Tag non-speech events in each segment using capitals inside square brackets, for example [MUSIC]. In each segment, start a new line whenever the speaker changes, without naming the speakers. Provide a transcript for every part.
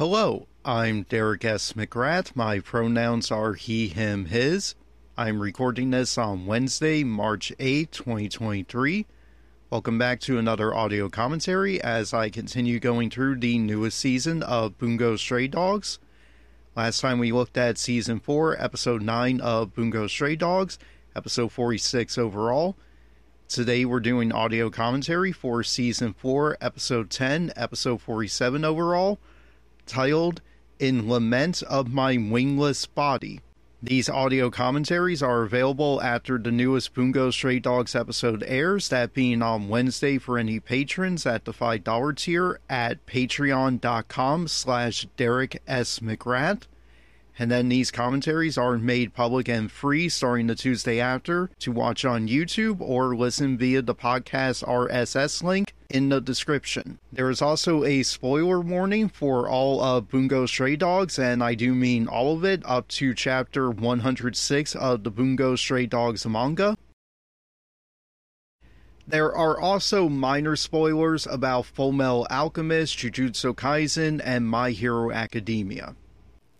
Hello, I'm Derek S. McGrath. My pronouns are he, him, his. I'm recording this on Wednesday, March 8, 2023. Welcome back to another audio commentary as I continue going through the newest season of Bungo Stray Dogs. Last time we looked at season 4, episode 9 of Bungo Stray Dogs, episode 46 overall. Today we're doing audio commentary for season 4, episode 10, episode 47 overall titled In Lament of My Wingless Body. These audio commentaries are available after the newest Bungo Stray Dogs episode airs, that being on Wednesday for any patrons at the $5 tier at patreon.com slash Derek S. McGrath. And then these commentaries are made public and free starting the Tuesday after to watch on YouTube or listen via the podcast RSS link in the description. There is also a spoiler warning for all of Bungo Stray Dogs, and I do mean all of it, up to chapter 106 of the Bungo Stray Dogs manga. There are also minor spoilers about Fullmetal Alchemist, Jujutsu Kaisen, and My Hero Academia.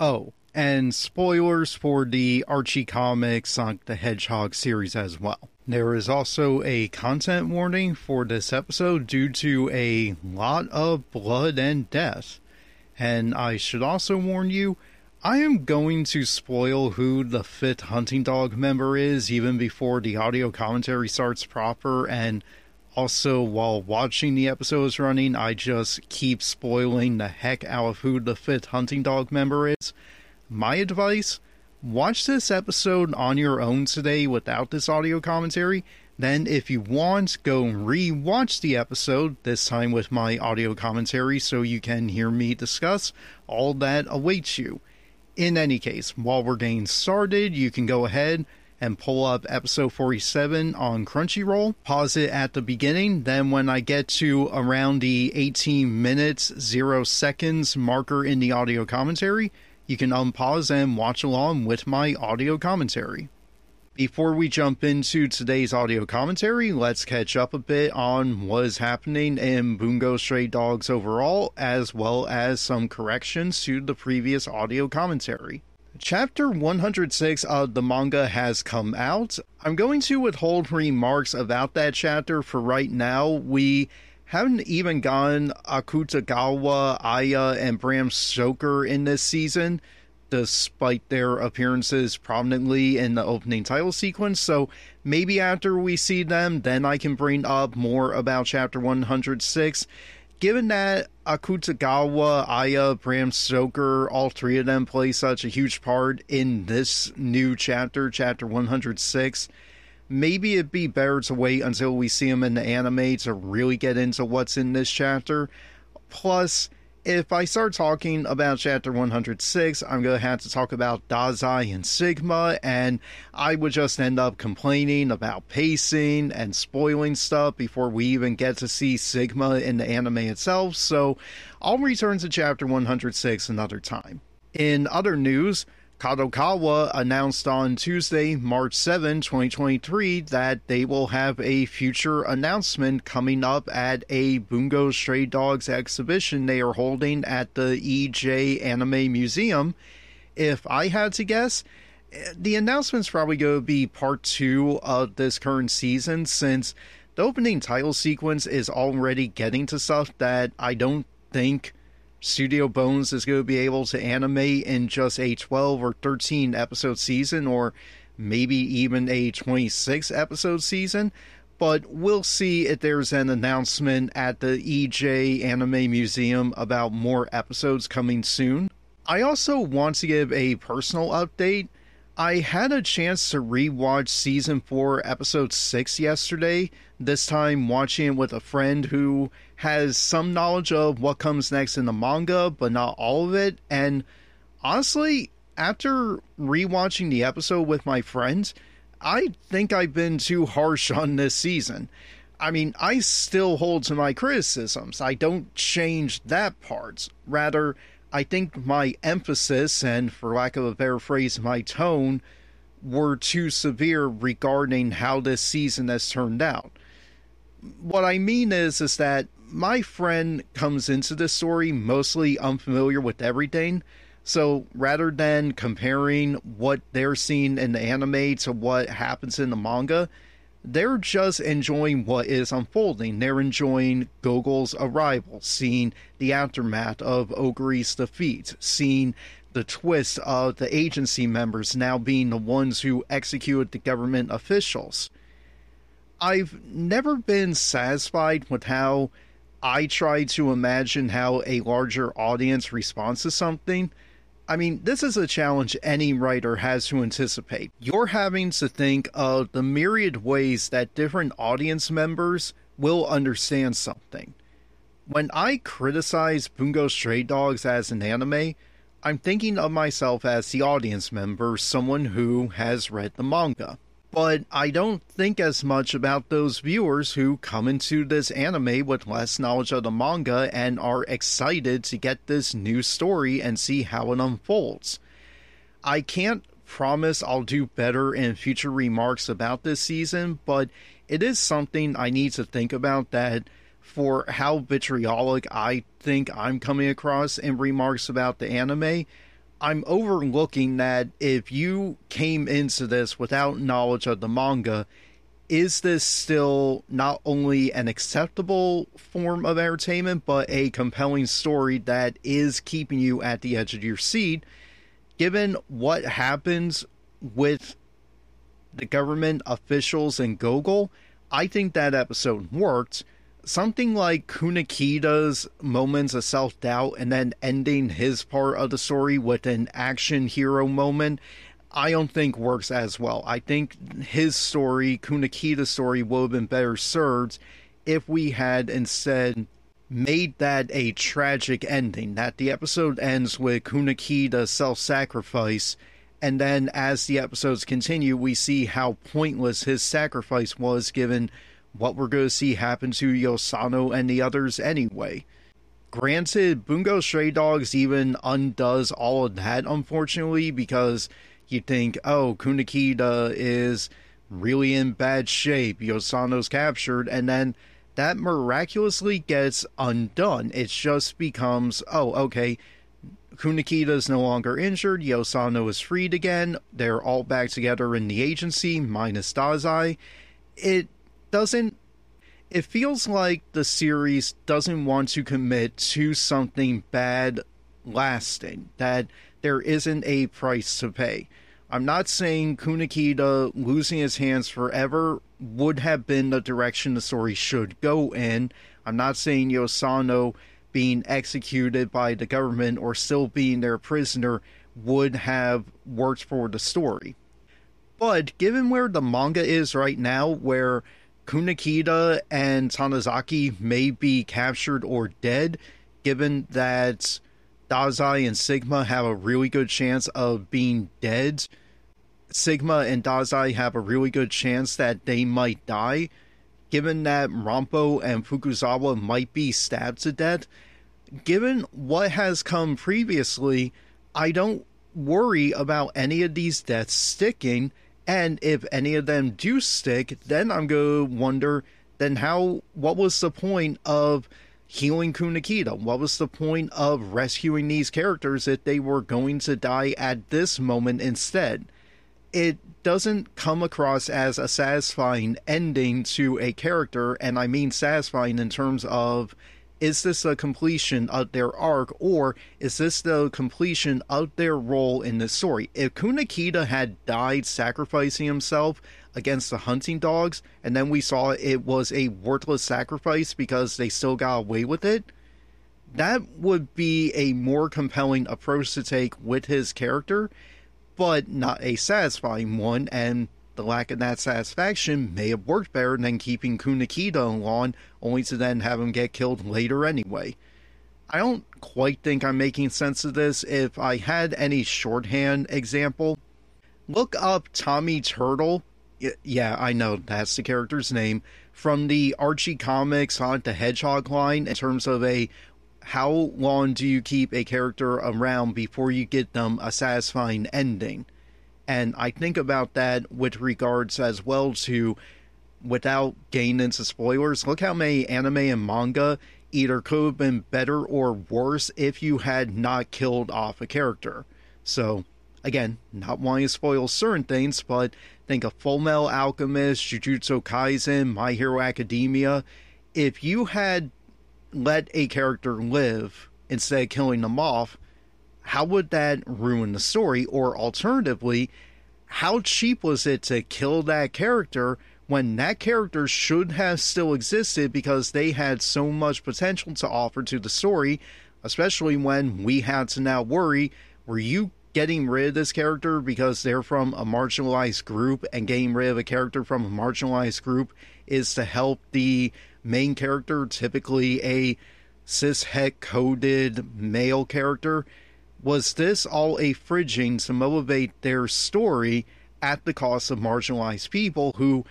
Oh, and spoilers for the Archie Comics Sonic the Hedgehog series as well. There is also a content warning for this episode due to a lot of blood and death. And I should also warn you, I am going to spoil who the fifth hunting dog member is even before the audio commentary starts proper and also while watching the episodes running I just keep spoiling the heck out of who the fifth hunting dog member is my advice watch this episode on your own today without this audio commentary. Then, if you want, go re watch the episode, this time with my audio commentary, so you can hear me discuss all that awaits you. In any case, while we're getting started, you can go ahead and pull up episode 47 on Crunchyroll. Pause it at the beginning. Then, when I get to around the 18 minutes, 0 seconds marker in the audio commentary, you can unpause and watch along with my audio commentary. Before we jump into today's audio commentary, let's catch up a bit on what is happening in Bungo Stray Dogs overall, as well as some corrections to the previous audio commentary. Chapter 106 of the manga has come out. I'm going to withhold remarks about that chapter for right now. We haven't even gotten Akutagawa, Aya, and Bram Stoker in this season, despite their appearances prominently in the opening title sequence. So maybe after we see them, then I can bring up more about Chapter 106. Given that Akutagawa, Aya, Bram Stoker, all three of them play such a huge part in this new chapter, Chapter 106 maybe it'd be better to wait until we see him in the anime to really get into what's in this chapter. Plus, if I start talking about chapter 106, I'm going to have to talk about Dazai and Sigma, and I would just end up complaining about pacing and spoiling stuff before we even get to see Sigma in the anime itself, so I'll return to chapter 106 another time. In other news, Kadokawa announced on Tuesday, March 7, 2023, that they will have a future announcement coming up at a Bungo Stray Dogs exhibition they are holding at the EJ Anime Museum. If I had to guess, the announcement's probably going to be part two of this current season since the opening title sequence is already getting to stuff that I don't think Studio Bones is going to be able to animate in just a 12 or 13 episode season, or maybe even a 26 episode season. But we'll see if there's an announcement at the EJ Anime Museum about more episodes coming soon. I also want to give a personal update. I had a chance to rewatch season 4, episode 6 yesterday, this time watching it with a friend who has some knowledge of what comes next in the manga, but not all of it. And honestly, after rewatching the episode with my friends, I think I've been too harsh [LAUGHS] on this season. I mean, I still hold to my criticisms. I don't change that part. Rather, I think my emphasis and, for lack of a better phrase, my tone were too severe regarding how this season has turned out. What I mean is, is that my friend comes into this story mostly unfamiliar with everything. So rather than comparing what they're seeing in the anime to what happens in the manga, they're just enjoying what is unfolding. They're enjoying Gogol's arrival, seeing the aftermath of Ogre's defeat, seeing the twist of the agency members now being the ones who executed the government officials. I've never been satisfied with how I try to imagine how a larger audience responds to something. I mean, this is a challenge any writer has to anticipate. You're having to think of the myriad ways that different audience members will understand something. When I criticize Bungo Stray Dogs as an anime, I'm thinking of myself as the audience member, someone who has read the manga. But I don't think as much about those viewers who come into this anime with less knowledge of the manga and are excited to get this new story and see how it unfolds. I can't promise I'll do better in future remarks about this season, but it is something I need to think about that for how vitriolic I think I'm coming across in remarks about the anime, I'm overlooking that if you came into this without knowledge of the manga, is this still not only an acceptable form of entertainment, but a compelling story that is keeping you at the edge of your seat? Given what happens with the government officials and Gogol, I think that episode worked something like Kunikida's moments of self doubt and then ending his part of the story with an action hero moment, I don't think works as well. I think his story, Kunikida's story, would have been better served if we had instead made that a tragic ending. That the episode ends with Kunikida's self sacrifice. And then, as the episodes continue, we see how pointless his sacrifice was given what we're going to see happen to Yosano and the others anyway. Granted, Bungo Stray Dogs even undoes all of that, unfortunately, because you think, oh, Kunikida is really in bad shape, Yosano's captured, and then that miraculously gets undone. It just becomes, oh, okay, Kunikida is no longer injured, Yosano is freed again, they're all back together in the agency, minus Dazai. It doesn't it feels like the series doesn't want to commit to something bad lasting that there isn't a price to pay. I'm not saying kunikida losing his hands forever would have been the direction the story should go in. I'm not saying yosano being executed by the government or still being their prisoner would have worked for the story. But given where the manga is right now where Kunikida and Tanizaki may be captured or dead, given that Dazai and Sigma have a really good chance of being dead. Sigma and Dazai have a really good chance that they might die. Given that Rampo and Fukuzawa might be stabbed to death, given what has come previously, I don't worry about any of these deaths sticking and if any of them do stick, then I'm going to wonder then how, what was the point of healing Kunikida? What was the point of rescuing these characters if they were going to die at this moment instead? It doesn't come across as a satisfying ending to a character, and I mean satisfying in terms of is this a completion of their arc or is this the completion of their role in the story? If Kunikida had died sacrificing himself against the hunting dogs and then we saw it was a worthless sacrifice because they still got away with it, that would be a more compelling approach to take with his character, but not a satisfying one. And the lack of that satisfaction may have worked better than keeping Kunikida on, only to then have him get killed later anyway. I don't quite think I'm making sense of this. If I had any shorthand example, look up Tommy Turtle. Yeah, I know that's the character's name from the Archie Comics Sonic the Hedgehog line in terms of a how long do you keep a character around before you get them a satisfying ending? And I think about that with regards as well to, without getting into spoilers, look how many anime and manga either could have been better or worse if you had not killed off a character. So, again, not wanting to spoil certain things, but think of Full Metal Alchemist, Jujutsu Kaisen, My Hero Academia. If you had let a character live instead of killing them off, how would that ruin the story? Or alternatively, how cheap was it to kill that character when that character should have still existed because they had so much potential to offer to the story, especially when we had to now worry were you getting rid of this character because they're from a marginalized group and getting rid of a character from a marginalized group is to help the main character, typically a cis het coded male character? Was this all a fridging to motivate their story at the cost of marginalized people who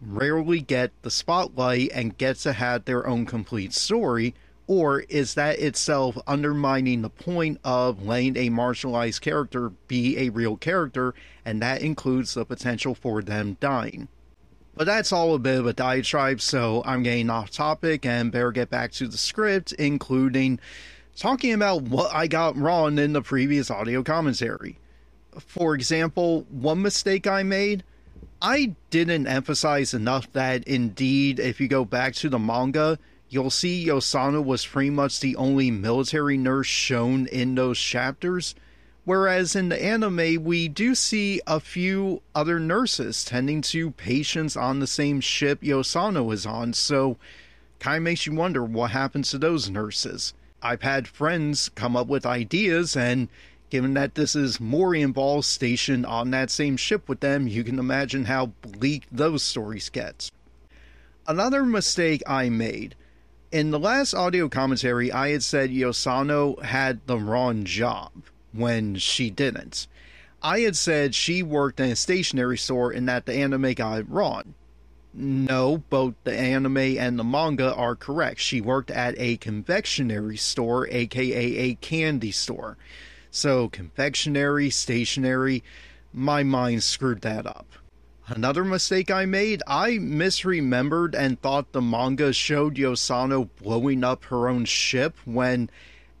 rarely get the spotlight and get to have their own complete story? Or is that itself undermining the point of letting a marginalized character be a real character, and that includes the potential for them dying? But that's all a bit of a diatribe, so I'm getting off topic and better get back to the script, including talking about what I got wrong in the previous audio commentary. For example, one mistake I made, I didn't emphasize enough that indeed, if you go back to the manga, you'll see Yosano was pretty much the only military nurse shown in those chapters. Whereas in the anime, we do see a few other nurses tending to patients on the same ship Yosano is on, so kind of makes you wonder what happens to those nurses. I've had friends come up with ideas, and given that this is Mori and Ball stationed on that same ship with them, you can imagine how bleak those stories get. Another mistake I made. In the last audio commentary, I had said Yosano had the wrong job when she didn't. I had said she worked in a stationery store and that the anime got it wrong. No, both the anime and the manga are correct. She worked at a confectionery store, aka a candy store. So, confectionery, stationery, my mind screwed that up. Another mistake I made, I misremembered and thought the manga showed Yosano blowing up her own ship when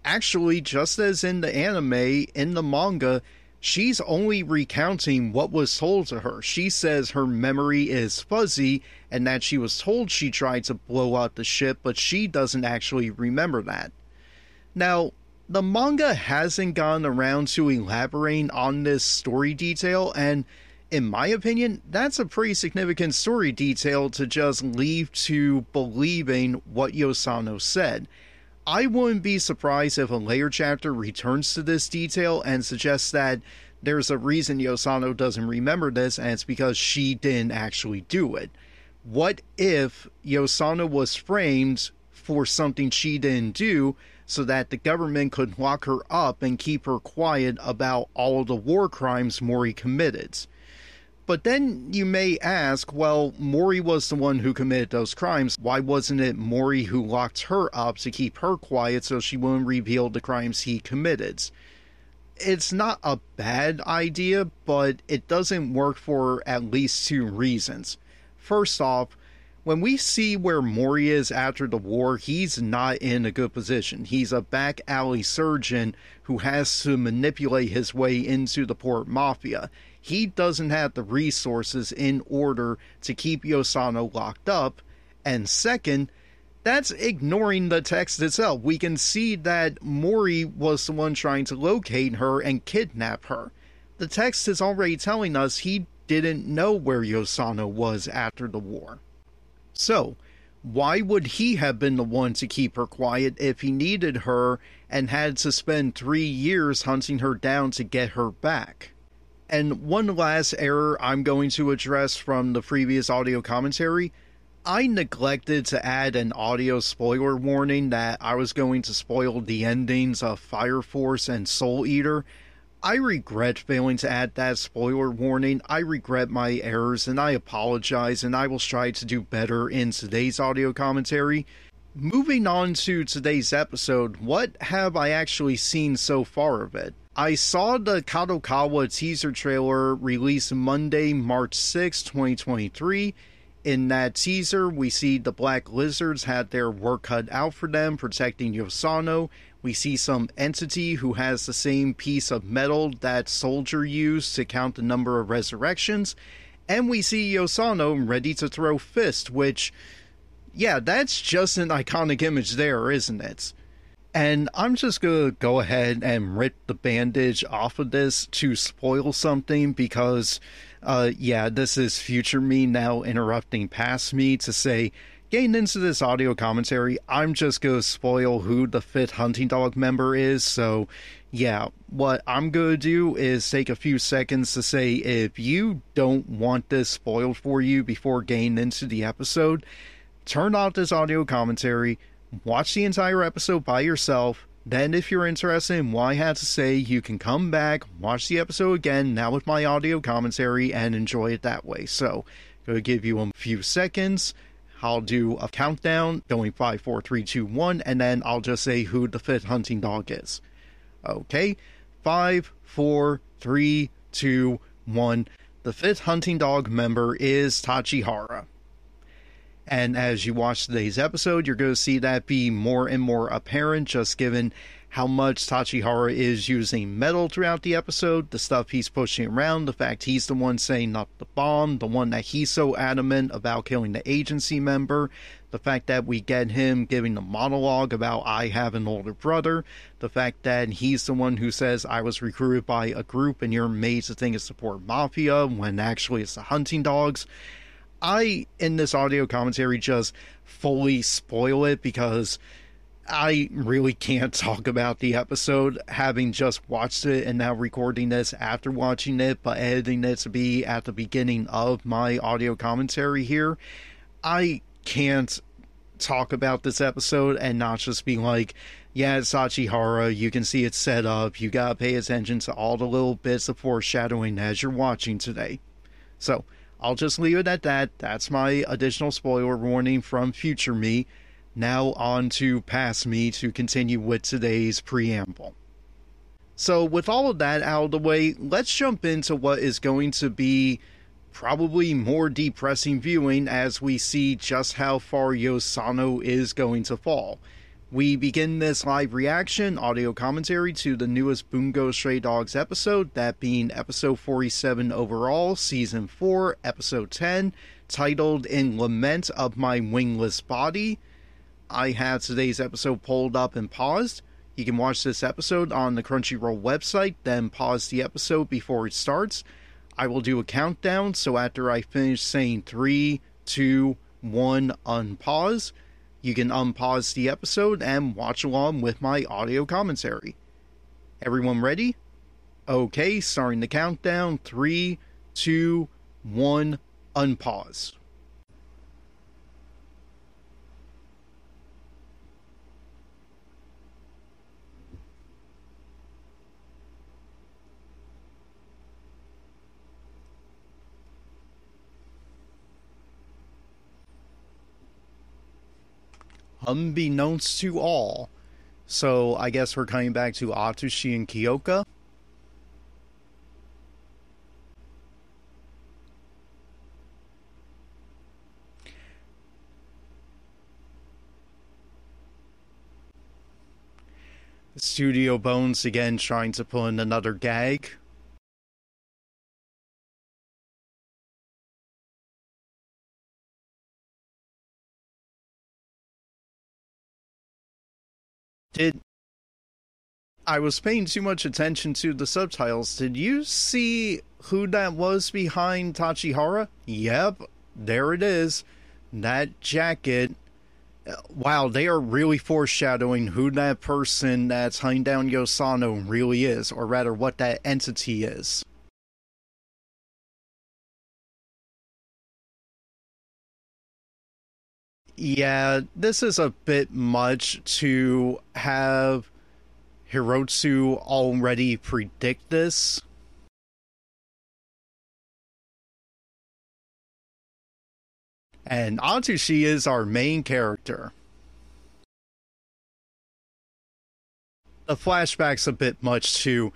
actually, just as in the anime, in the manga, she's only recounting what was told to her. She says her memory is fuzzy and that she was told she tried to blow out the ship, but she doesn't actually remember that. Now, the manga hasn't gone around to elaborating on this story detail, and in my opinion, that's a pretty significant story detail to just leave to believing what Yosano said. I wouldn't be surprised if a later chapter returns to this detail and suggests that there's a reason Yosano doesn't remember this, and it's because she didn't actually do it. What if Yosano was framed for something she didn't do so that the government could lock her up and keep her quiet about all the war crimes Mori committed? But then you may ask, well, Mori was the one who committed those crimes. Why wasn't it Mori who locked her up to keep her quiet so she wouldn't reveal the crimes he committed? It's not a bad idea, but it doesn't work for at least two reasons. First off, when we see where Mori is after the war, he's not in a good position. He's a back alley surgeon who has to manipulate his way into the port mafia he doesn't have the resources in order to keep Yosano locked up. And second, that's ignoring the text itself. We can see that Mori was the one trying to locate her and kidnap her. The text is already telling us he didn't know where Yosano was after the war. So, why would he have been the one to keep her quiet if he needed her and had to spend three years hunting her down to get her back? And one last error I'm going to address from the previous audio commentary. I neglected to add an audio spoiler warning that I was going to spoil the endings of Fire Force and Soul Eater. I regret failing to add that spoiler warning. I regret my errors and I apologize, and I will try to do better in today's audio commentary. Moving on to today's episode, what have I actually seen so far of it? I saw the Kadokawa teaser trailer released Monday, March 6, 2023. in that teaser, we see the Black Lizards had their work cut out for them, protecting Yosano. We see some entity who has the same piece of metal that Soldier used to count the number of resurrections. And we see Yosano ready to throw fist, which, yeah, that's just an iconic image there, isn't it? And I'm just gonna go ahead and rip the bandage off of this to spoil something because, uh, yeah, this is future me now interrupting past me to say, getting into this audio commentary, I'm just gonna spoil who the fifth hunting dog member is. So, yeah, what I'm gonna do is take a few seconds to say if you don't want this spoiled for you before getting into the episode, turn off this audio commentary watch the entire episode by yourself. Then, if you're interested in what I had to say, you can come back, watch the episode again, now with my audio commentary, and enjoy it that way. So, going to give you a few seconds. I'll do a countdown going five, four, three, two, one, and then I'll just say who the fifth hunting dog is. Okay, five, four, three, two, one. The fifth hunting dog member is Tachihara. And as you watch today's episode, you're going to see that be more and more apparent, just given how much Tachihara is using metal throughout the episode, the stuff he's pushing around, the fact he's the one saying not the bomb, the one that he's so adamant about killing the agency member, the fact that we get him giving the monologue about I have an older brother, the fact that he's the one who says I was recruited by a group and you're made to think it's support mafia when actually it's the hunting dogs. I, in this audio commentary, just fully spoil it because I really can't talk about the episode having just watched it and now recording this after watching it, but editing it to be at the beginning of my audio commentary here. I can't talk about this episode and not just be like, yeah, it's Tachihara, you can see it's set up, you gotta pay attention to all the little bits of foreshadowing as you're watching today. So, I'll just leave it at that. That's my additional spoiler warning from future me. Now on to past me to continue with today's preamble. So, with all of that out of the way, let's jump into what is going to be probably more depressing viewing as we see just how far Yosano is going to fall. We begin this live reaction audio commentary to the newest Bungo Stray Dogs episode, that being episode 47 overall, season 4, episode 10, titled In Lament of My Wingless Body. I have today's episode pulled up and paused. You can watch this episode on the Crunchyroll website, then pause the episode before it starts. I will do a countdown, so after I finish saying 3, 2, 1, unpause you can unpause the episode and watch along with my audio commentary. Everyone ready? Okay, starting the countdown. Three, two, one, unpause. Unbeknownst to all. So I guess we're coming back to Atsushi and Kyoka. Studio Bones again trying to pull in another gag. Did I was paying too much attention to the subtitles. Did you see who that was behind Tachihara? Yep, there it is. That jacket. Wow, they are really foreshadowing who that person that's hunting down Yosano really is, or rather, what that entity is. Yeah, this is a bit much to have Hirotsu already predict this. And Atsushi is our main character. The flashback's a bit much too.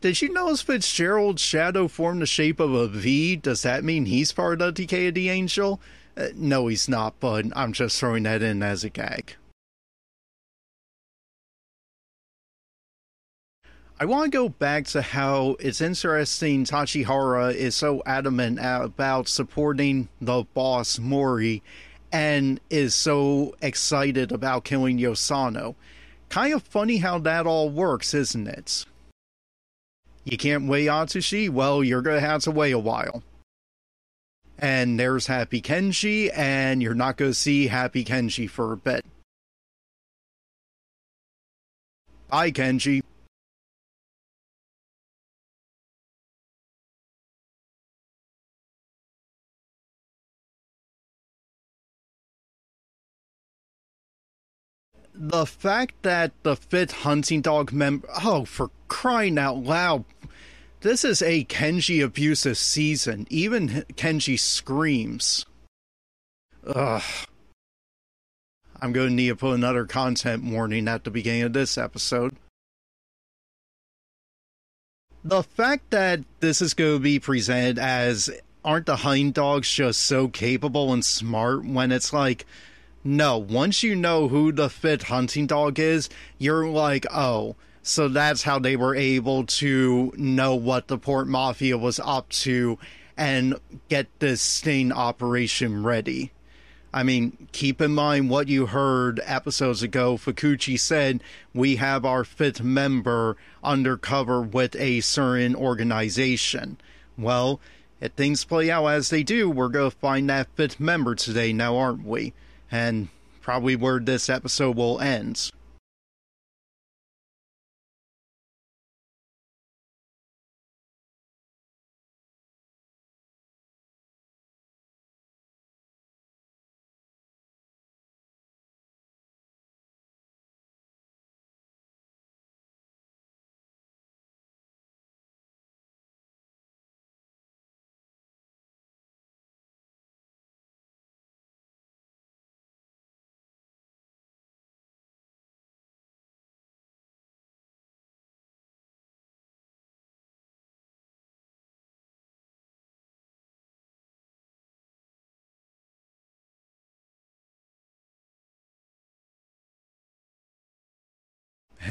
Did you notice Fitzgerald's shadow formed the shape of a V? Does that mean he's part of the Decay of the Angel? Uh, no, he's not, but I'm just throwing that in as a gag. I want to go back to how it's interesting Tachihara is so adamant about supporting the boss Mori and is so excited about killing Yosano. Kind of funny how that all works, isn't it? You can't weigh Atsushi? Well, you're going to have to wait a while. And there's Happy Kenji, and you're not going to see Happy Kenji for a bit. Bye, Kenji. the fact that the fifth hunting dog member. Oh, for crying out loud. This is a Kenji abusive season. Even Kenji screams. Ugh. I'm going to need to put another content warning at the beginning of this episode. The fact that this is going to be presented as aren't the hunting dogs just so capable and smart when it's like no, once you know who the fifth hunting dog is, you're like, oh, so that's how they were able to know what the Port Mafia was up to and get this sting operation ready. I mean, keep in mind what you heard episodes ago. Fukuchi said we have our fifth member undercover with a certain organization. Well, if things play out as they do, we're going to find that fifth member today now, aren't we? and probably where this episode will end.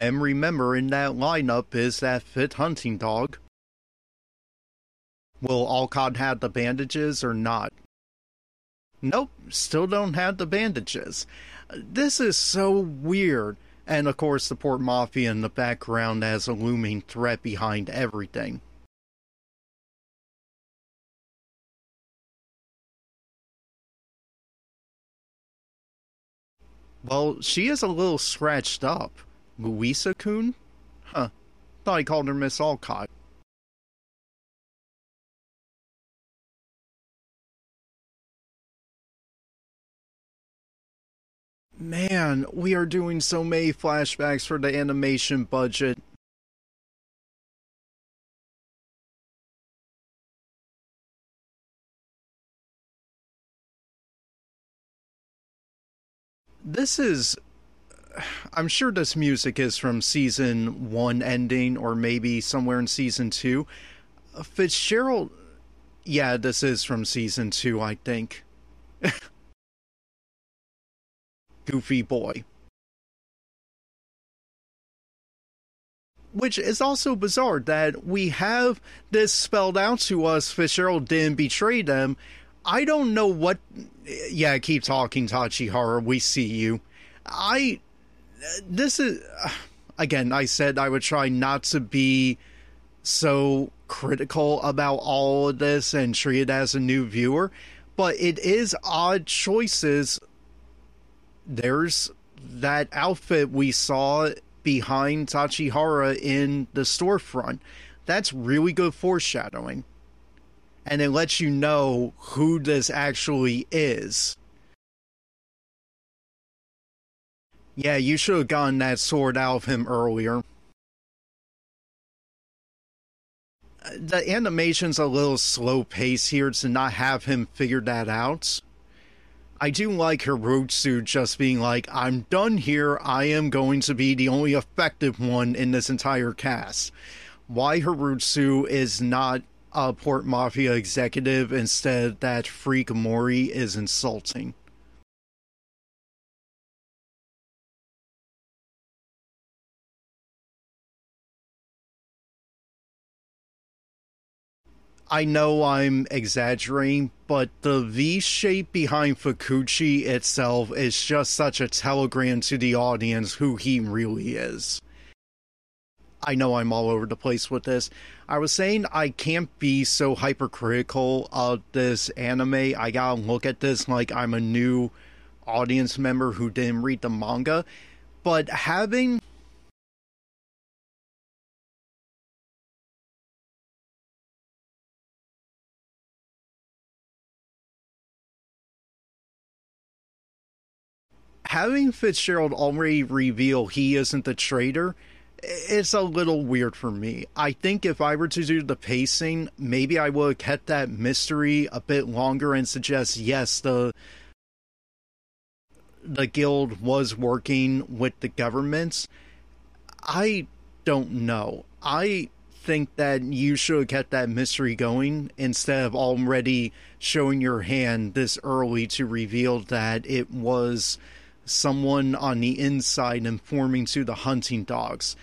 And remember, in that lineup is that fit hunting dog. Will Alcott have the bandages or not? Nope, still don't have the bandages. This is so weird. And of course, the Port Mafia in the background as a looming threat behind everything. Well, she is a little scratched up. Louisa Kun? Huh. Thought he called her Miss Alcott. Man, we are doing so many flashbacks for the animation budget. This is I'm sure this music is from season one ending or maybe somewhere in season two. Uh, Fitzgerald, yeah, this is from season two, I think. [LAUGHS] Goofy boy. Which is also bizarre that we have this spelled out to us. Fitzgerald didn't betray them. I don't know what. Yeah, keep talking, Tachihara. We see you. I this is again. I said I would try not to be so critical about all of this and treat it as a new viewer, but it is odd choices. There's that outfit we saw behind Tachihara in the storefront. That's really good foreshadowing. And it lets you know who this actually is. Yeah, you should have gotten that sword out of him earlier. Uh, the animation's a little slow pace here to not have him figure that out. I do like Hirotsu just being like, I'm done here. I am going to be the only effective one in this entire cast. Why Hirotsu is not a Port Mafia executive instead that freak Mori is insulting. I know I'm exaggerating, but the V shape behind Fukuchi itself is just such a telegram to the audience who he really is. I know I'm all over the place with this. I was saying I can't be so hypercritical of this anime. I gotta look at this like I'm a new audience member who didn't read the manga. But having having Fitzgerald already reveal he isn't the traitor, it's a little weird for me. I think if I were to do the pacing, maybe I would have kept that mystery a bit longer and suggest yes, the the guild was working with the governments. I don't know. I think that you should have kept that mystery going instead of already showing your hand this early to reveal that it was someone on the inside informing to the hunting dogs.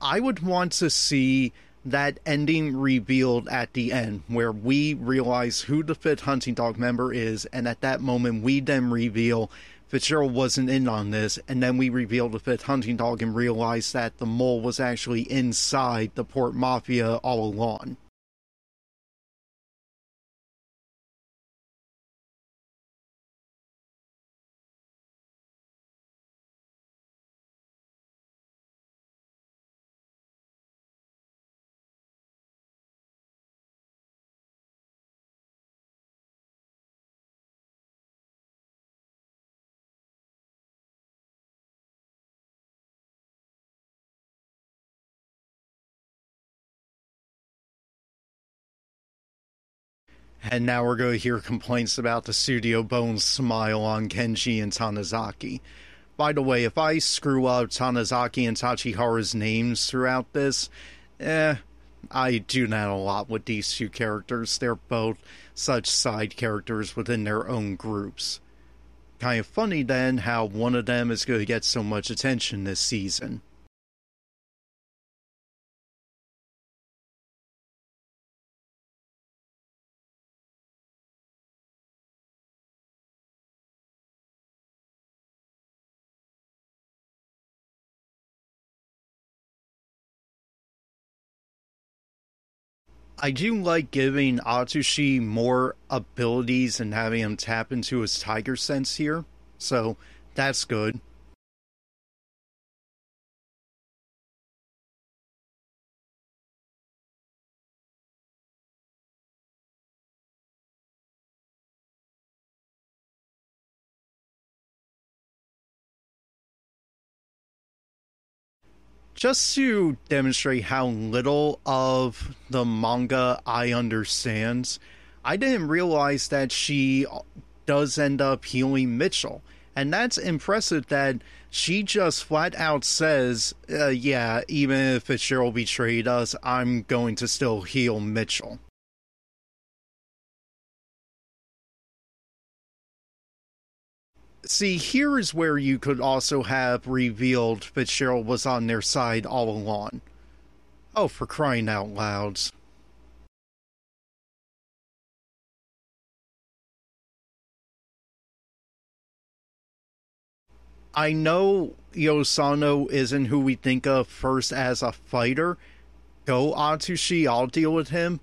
I would want to see that ending revealed at the end where we realize who the fifth hunting dog member is and at that moment we then reveal Fitzgerald wasn't in on this and then we reveal the fifth hunting dog and realize that the mole was actually inside the port mafia all along And now we're going to hear complaints about the studio bones smile on Kenji and Tanizaki. By the way, if I screw up Tanizaki and Tachihara's names throughout this, eh, I do that a lot with these two characters. They're both such side characters within their own groups. Kind of funny then how one of them is going to get so much attention this season. I do like giving Atsushi more abilities and having him tap into his tiger sense here, so that's good. Just to demonstrate how little of the manga I understand, I didn't realize that she does end up healing Mitchell. And that's impressive that she just flat out says, uh, yeah, even if Fitzgerald betrayed us, I'm going to still heal Mitchell. See, here is where you could also have revealed Fitzgerald was on their side all along. Oh, for crying out loud. I know Yosano isn't who we think of first as a fighter. Go Atsushi, I'll deal with him.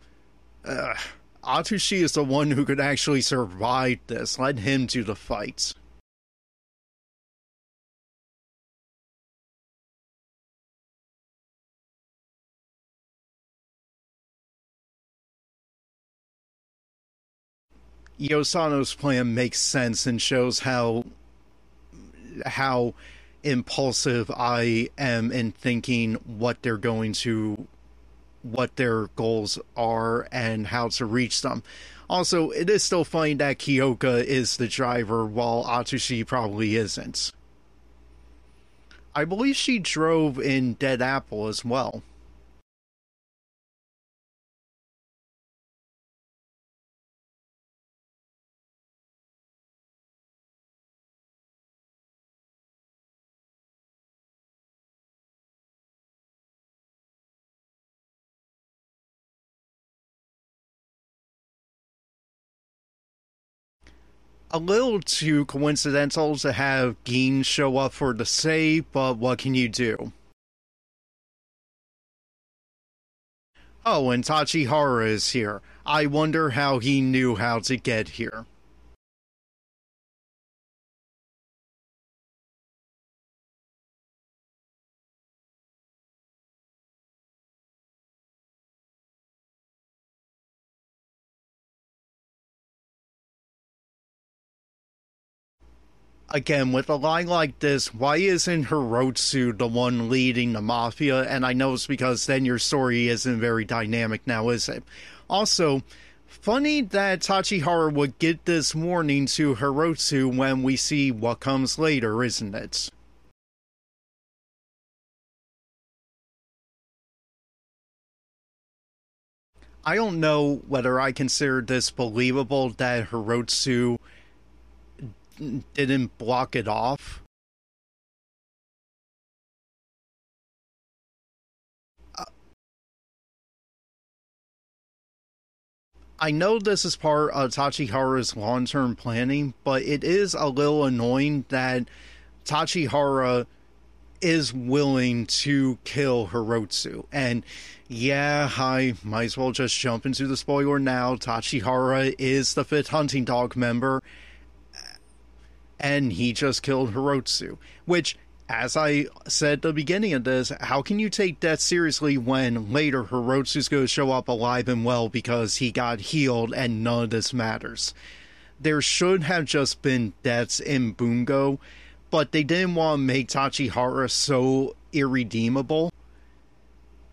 Uh, Atsushi is the one who could actually survive this. Let him do the fights. Yosano's plan makes sense and shows how how impulsive I am in thinking what they're going to what their goals are and how to reach them. Also, it is still funny that Kyoka is the driver while Atsushi probably isn't. I believe she drove in Dead Apple as well. A little too coincidental to have Gin show up for the save, but what can you do? Oh, and Tachihara is here. I wonder how he knew how to get here. Again, with a line like this, why isn't Hirotsu the one leading the mafia? And I know it's because then your story isn't very dynamic now, is it? Also, funny that Tachihara would get this warning to Hirotsu when we see what comes later, isn't it? I don't know whether I consider this believable that Hirotsu didn't block it off. Uh, I know this is part of Tachihara's long term planning, but it is a little annoying that Tachihara is willing to kill Hirotsu. And yeah, I might as well just jump into the spoiler now. Tachihara is the fifth hunting dog member, and he just killed Hirotsu. Which, as I said at the beginning of this, how can you take death seriously when later Hirotsu's going to show up alive and well because he got healed and none of this matters? There should have just been deaths in Bungo, but they didn't want to make Tachihara so irredeemable.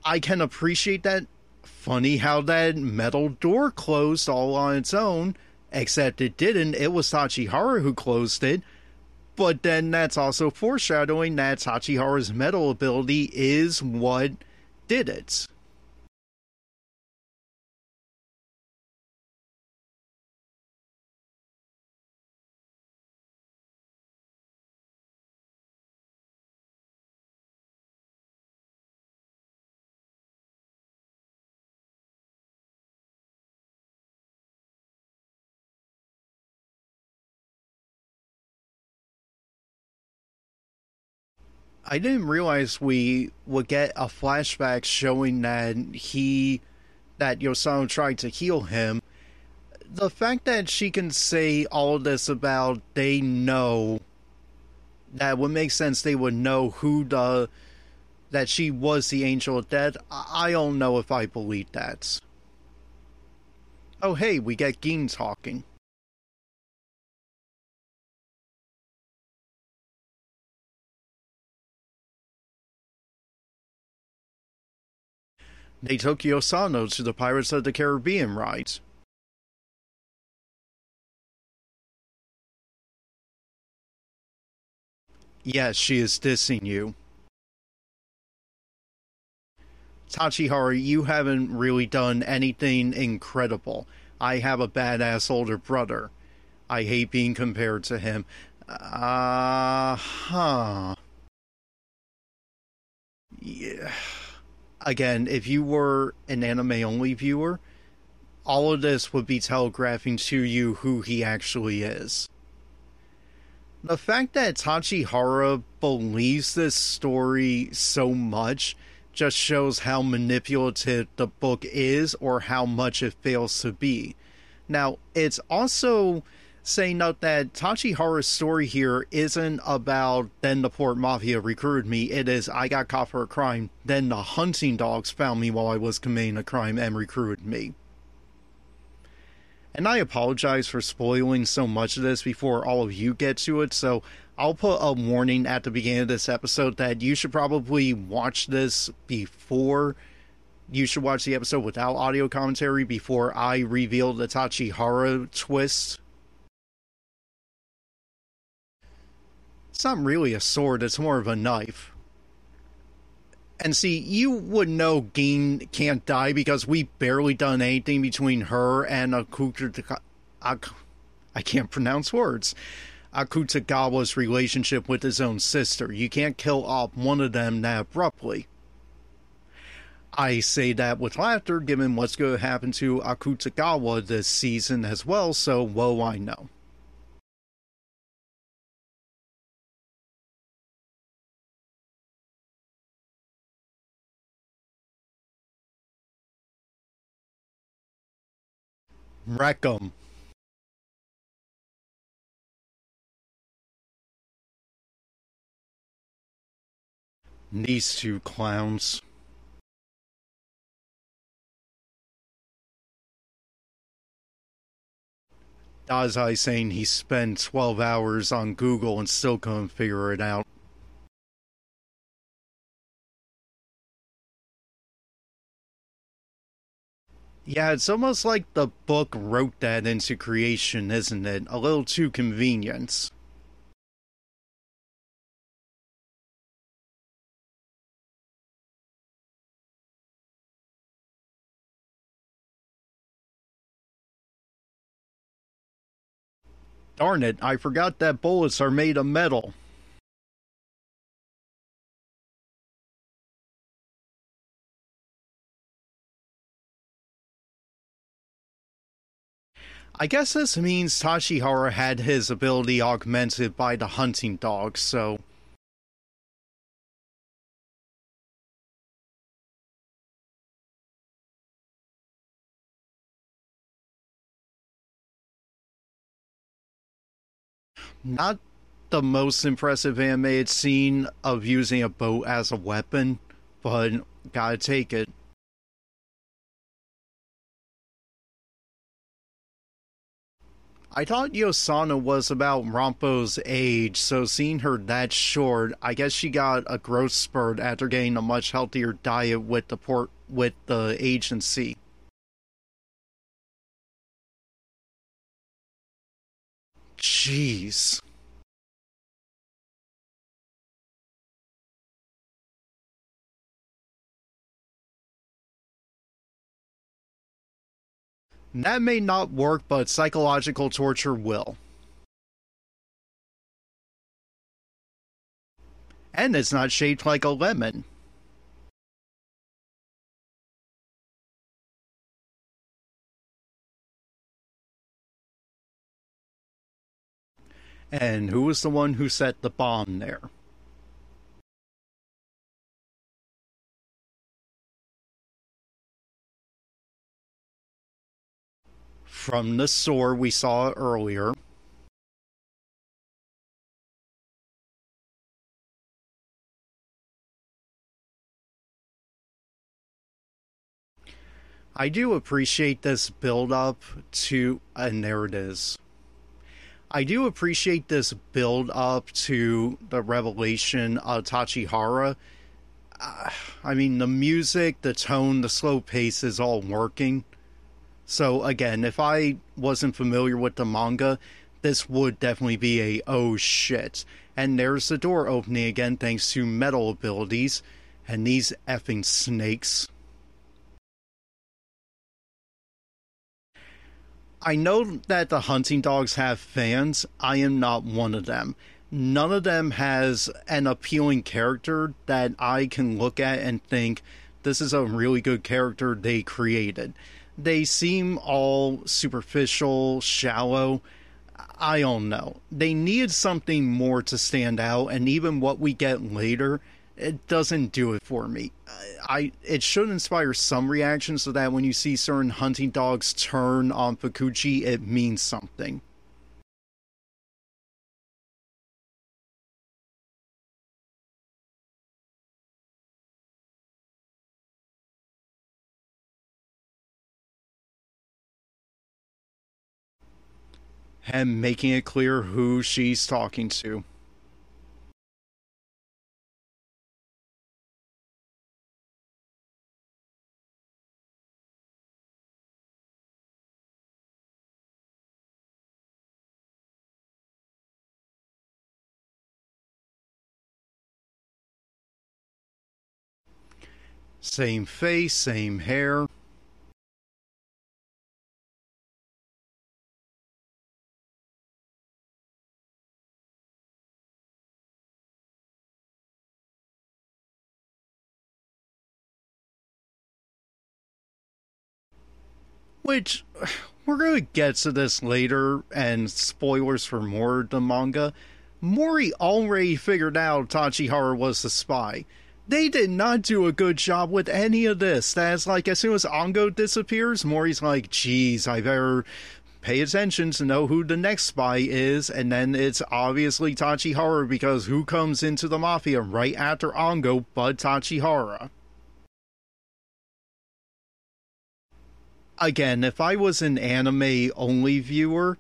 I can appreciate that. Funny how that metal door closed all on its own Except it didn't. It was Tachihara who closed it. But then that's also foreshadowing that Tachihara's metal ability is what did it. I didn't realize we would get a flashback showing that he that Yosano tried to heal him. The fact that she can say all this about they know that would make sense they would know who the that she was the angel of death. I don't know if I believe that. Oh hey, we get Gin talking. They took Yosano to the Pirates of the Caribbean ride. Yes, she is dissing you. Tachihara, you haven't really done anything incredible. I have a badass older brother. I hate being compared to him. Uh huh. Yeah again, if you were an anime only viewer, all of this would be telegraphing to you who he actually is. The fact that Tachihara believes this story so much just shows how manipulative the book is or how much it fails to be. Now, it's also saying note that Tachihara's story here isn't about then the Port Mafia recruited me. It is I got caught for a crime, then the hunting dogs found me while I was committing a crime and recruited me. And I apologize for spoiling so much of this before all of you get to it, so I'll put a warning at the beginning of this episode that you should probably watch this before you should watch the episode without audio commentary before I reveal the Tachihara twist It's not really a sword, it's more of a knife. And see, you would know Gin can't die because we barely done anything between her and Akuta. I can't pronounce words. Akutagawa's relationship with his own sister. You can't kill off one of them that abruptly. I say that with laughter, given what's going to happen to Akutagawa this season as well, so well I know. Wreck 'em. These two clowns. Dazai saying he spent 12 hours on Google and still couldn't figure it out. Yeah, it's almost like the book wrote that into creation, isn't it? A little too convenient. Darn it, I forgot that bullets are made of metal. I guess this means Tachihara had his ability augmented by the hunting dog, so. Not the most impressive animated scene of using a boat as a weapon, but gotta take it. I thought Yosano was about Rampo's age, so seeing her that short, I guess she got a growth spurt after getting a much healthier diet with the port with the agency. Jeez. That may not work, but psychological torture will. And it's not shaped like a lemon. And who was the one who set the bomb there? From the sword we saw earlier. I do appreciate this build up to, and there it is. I do appreciate this build up to the revelation of Tachihara. Uh, I mean, the music, the tone, the slow pace is all working. So again, if I wasn't familiar with the manga, this would definitely be a oh shit. And there's the door opening again thanks to metal abilities and these effing snakes. I know that the hunting dogs have fans. I am not one of them. None of them has an appealing character that I can look at and think this is a really good character they created they seem all superficial, shallow. I don't know. They needed something more to stand out, and even what we get later, it doesn't do it for me. I it should inspire some reaction so that when you see certain hunting dogs turn on Fukuchi, it means something. And making it clear who she's talking to. Same face, same hair. Which [SIGHS] we're going to get to this later, and spoilers for more of the manga. Mori already figured out Tachihara was the spy. they did not do a good job with any of this. That's like as soon as Ango disappears, Mori's like, geez, I better pay attention to know who the next spy is, and then it's obviously Tachihara because who comes into the Mafia right after Ango but Tachihara? Again, if I was an anime only viewer,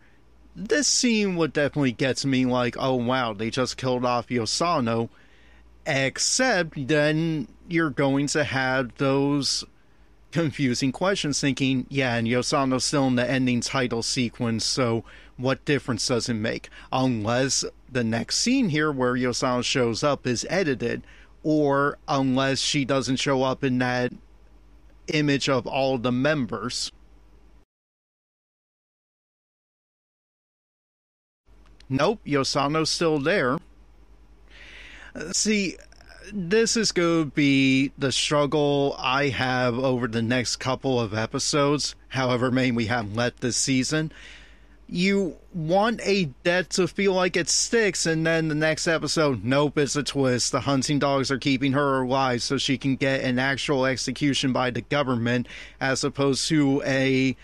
this scene would definitely get to me like, oh wow, they just killed off Yosano. Except then you're going to have those confusing questions thinking, yeah, and Yosano's still in the ending title sequence, so what difference does it make? Unless the next scene here where Yosano shows up is edited, or unless she doesn't show up in that image of all the members. Nope, Yosano's still there. See, this is going to be the struggle I have over the next couple of episodes, however many we have left this season. You want a death to feel like it sticks, and then the next episode, nope, it's a twist. The hunting dogs are keeping her alive so she can get an actual execution by the government, as opposed to a,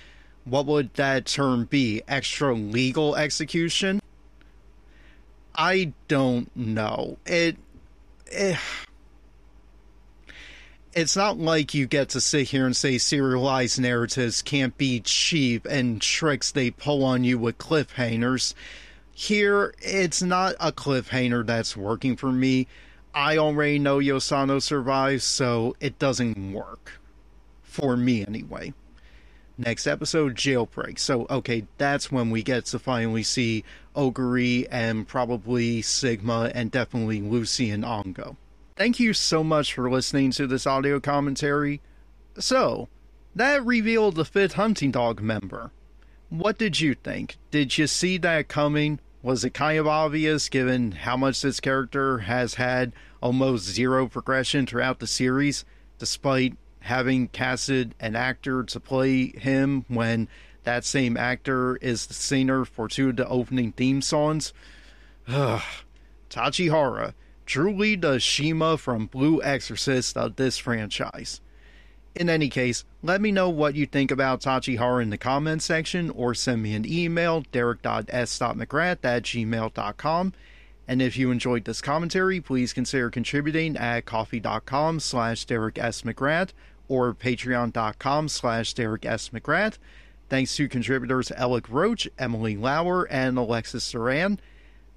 what would that term be? Extra legal execution? I don't know. It eh, it's not like you get to sit here and say serialized narratives can't be cheap and tricks they pull on you with cliffhangers. Here, it's not a cliffhanger that's working for me. I already know Yosano survives, so it doesn't work. For me, anyway. Next episode, Jailbreak. So, okay, that's when we get to finally see Oguri and probably Sigma and definitely Lucy and Ango. Thank you so much for listening to this audio commentary. So, that revealed the fifth hunting dog member. What did you think? Did you see that coming? Was it kind of obvious given how much this character has had almost zero progression throughout the series, despite having casted an actor to play him when that same actor is the singer for two of the opening theme songs. Ugh. [SIGHS] Tachihara, truly the Shima from Blue Exorcist of this franchise. In any case, let me know what you think about Tachihara in the comments section or send me an email, derek.s.mcgrath at gmail.com. And if you enjoyed this commentary, please consider contributing at ko-fi.com slash Derek S. McGrath or patreon.com slash Derek S. McGrath. Thanks to contributors Ellak Roach, Emily Lauer, and Alexis Duran.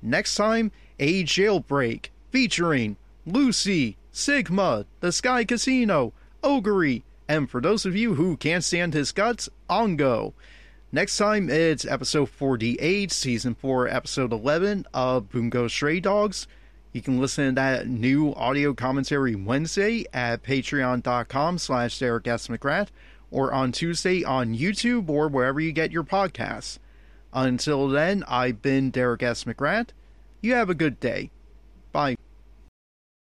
Next time, a jailbreak featuring Lucy, Sigma, The Sky Casino, Oguri, and for those of you who can't stand his guts, Ango. Next time, it's episode 48, season 4, episode 11 of Bungo Stray Dogs. You can listen to that new audio commentary Wednesday at patreon.com slash Derek S. McGrath or on Tuesday on YouTube or wherever you get your podcasts. Until then, I've been Derek S. McGrath. You have a good day. Bye.